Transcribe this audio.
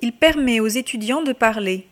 Il permet aux étudiants de parler.